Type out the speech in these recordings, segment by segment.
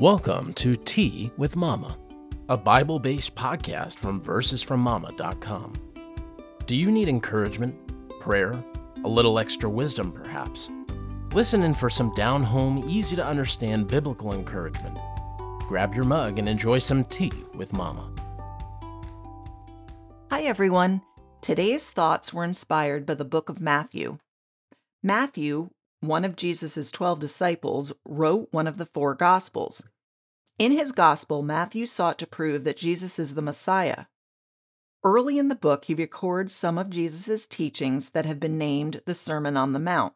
Welcome to Tea with Mama, a Bible based podcast from versesfrommama.com. Do you need encouragement, prayer, a little extra wisdom perhaps? Listen in for some down home, easy to understand biblical encouragement. Grab your mug and enjoy some tea with Mama. Hi, everyone. Today's thoughts were inspired by the book of Matthew. Matthew one of Jesus' 12 disciples, wrote one of the four Gospels. In his Gospel, Matthew sought to prove that Jesus is the Messiah. Early in the book, he records some of Jesus' teachings that have been named the Sermon on the Mount.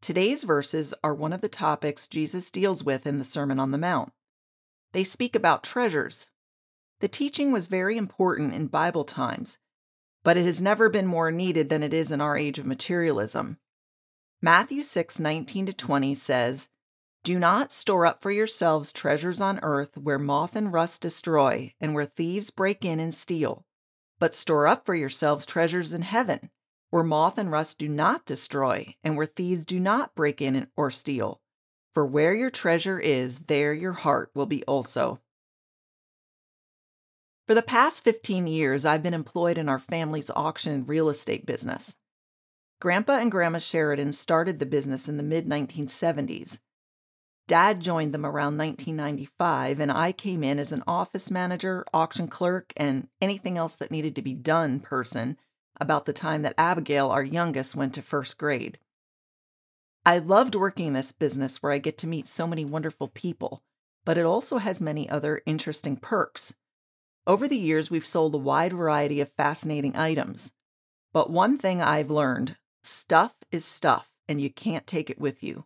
Today's verses are one of the topics Jesus deals with in the Sermon on the Mount. They speak about treasures. The teaching was very important in Bible times, but it has never been more needed than it is in our age of materialism. Matthew 6 19 to 20 says, Do not store up for yourselves treasures on earth where moth and rust destroy, and where thieves break in and steal. But store up for yourselves treasures in heaven, where moth and rust do not destroy, and where thieves do not break in or steal. For where your treasure is, there your heart will be also. For the past 15 years, I've been employed in our family's auction and real estate business. Grandpa and Grandma Sheridan started the business in the mid 1970s. Dad joined them around 1995, and I came in as an office manager, auction clerk, and anything else that needed to be done person about the time that Abigail, our youngest, went to first grade. I loved working in this business where I get to meet so many wonderful people, but it also has many other interesting perks. Over the years, we've sold a wide variety of fascinating items. But one thing I've learned Stuff is stuff, and you can't take it with you.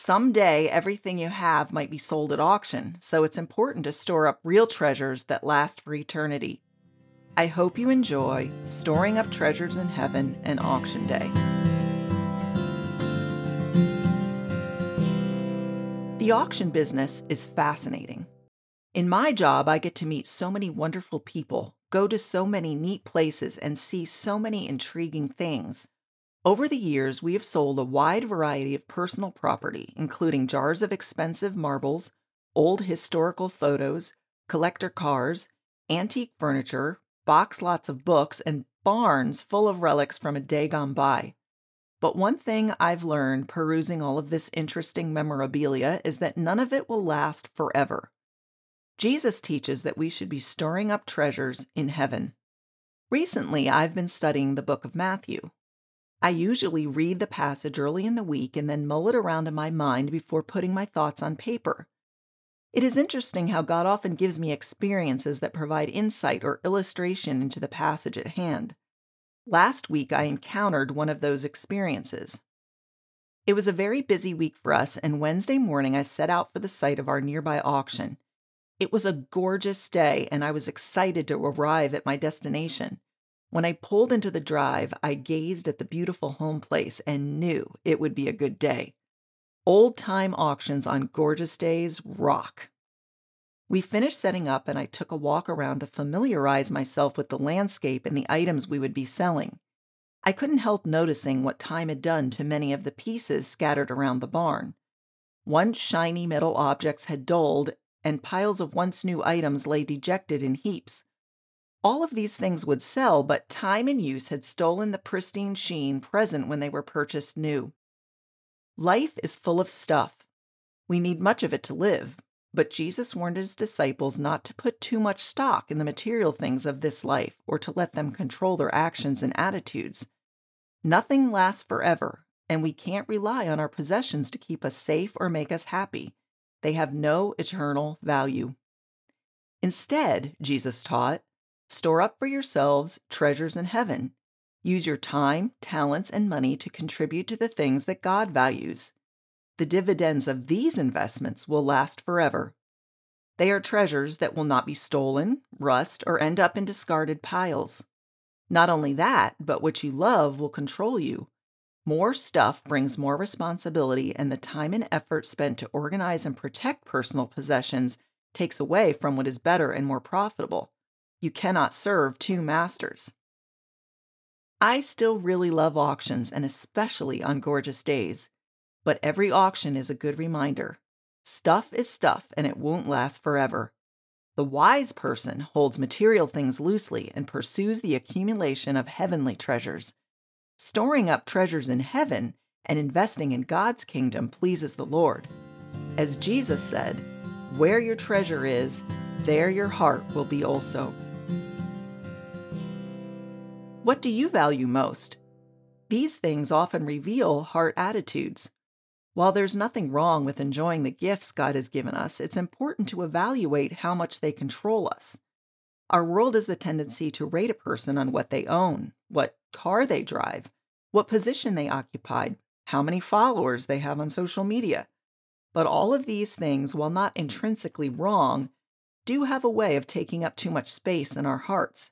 Someday, everything you have might be sold at auction, so it's important to store up real treasures that last for eternity. I hope you enjoy Storing Up Treasures in Heaven and Auction Day. The auction business is fascinating. In my job, I get to meet so many wonderful people, go to so many neat places, and see so many intriguing things. Over the years, we have sold a wide variety of personal property, including jars of expensive marbles, old historical photos, collector cars, antique furniture, box lots of books, and barns full of relics from a day gone by. But one thing I've learned perusing all of this interesting memorabilia is that none of it will last forever. Jesus teaches that we should be storing up treasures in heaven. Recently, I've been studying the book of Matthew. I usually read the passage early in the week and then mull it around in my mind before putting my thoughts on paper. It is interesting how God often gives me experiences that provide insight or illustration into the passage at hand. Last week, I encountered one of those experiences. It was a very busy week for us, and Wednesday morning I set out for the site of our nearby auction. It was a gorgeous day, and I was excited to arrive at my destination. When I pulled into the drive, I gazed at the beautiful home place and knew it would be a good day. Old time auctions on gorgeous days rock. We finished setting up, and I took a walk around to familiarize myself with the landscape and the items we would be selling. I couldn't help noticing what time had done to many of the pieces scattered around the barn. Once shiny metal objects had dulled, and piles of once new items lay dejected in heaps. All of these things would sell, but time and use had stolen the pristine sheen present when they were purchased new. Life is full of stuff. We need much of it to live, but Jesus warned his disciples not to put too much stock in the material things of this life or to let them control their actions and attitudes. Nothing lasts forever, and we can't rely on our possessions to keep us safe or make us happy. They have no eternal value. Instead, Jesus taught, Store up for yourselves treasures in heaven. Use your time, talents, and money to contribute to the things that God values. The dividends of these investments will last forever. They are treasures that will not be stolen, rust, or end up in discarded piles. Not only that, but what you love will control you. More stuff brings more responsibility, and the time and effort spent to organize and protect personal possessions takes away from what is better and more profitable. You cannot serve two masters. I still really love auctions and especially on gorgeous days, but every auction is a good reminder. Stuff is stuff and it won't last forever. The wise person holds material things loosely and pursues the accumulation of heavenly treasures. Storing up treasures in heaven and investing in God's kingdom pleases the Lord. As Jesus said, Where your treasure is, there your heart will be also. What do you value most? These things often reveal heart attitudes. While there's nothing wrong with enjoying the gifts God has given us, it's important to evaluate how much they control us. Our world has the tendency to rate a person on what they own, what car they drive, what position they occupied, how many followers they have on social media. But all of these things, while not intrinsically wrong, do have a way of taking up too much space in our hearts.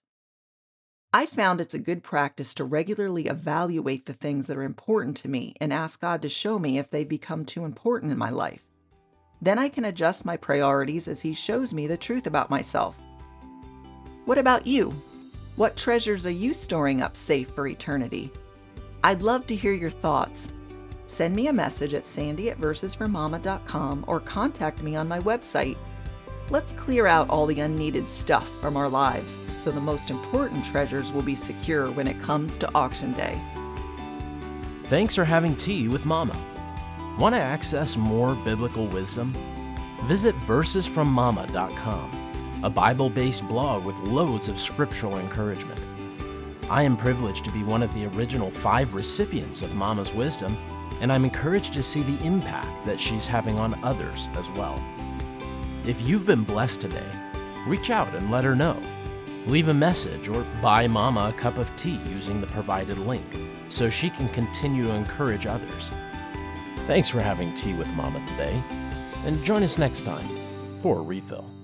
I found it's a good practice to regularly evaluate the things that are important to me and ask God to show me if they've become too important in my life. Then I can adjust my priorities as He shows me the truth about myself. What about you? What treasures are you storing up safe for eternity? I'd love to hear your thoughts. Send me a message at sandy at versesfrommama.com or contact me on my website, Let's clear out all the unneeded stuff from our lives so the most important treasures will be secure when it comes to auction day. Thanks for having tea with Mama. Want to access more biblical wisdom? Visit versesfrommama.com, a Bible based blog with loads of scriptural encouragement. I am privileged to be one of the original five recipients of Mama's wisdom, and I'm encouraged to see the impact that she's having on others as well. If you've been blessed today, reach out and let her know. Leave a message or buy Mama a cup of tea using the provided link so she can continue to encourage others. Thanks for having tea with Mama today, and join us next time for a refill.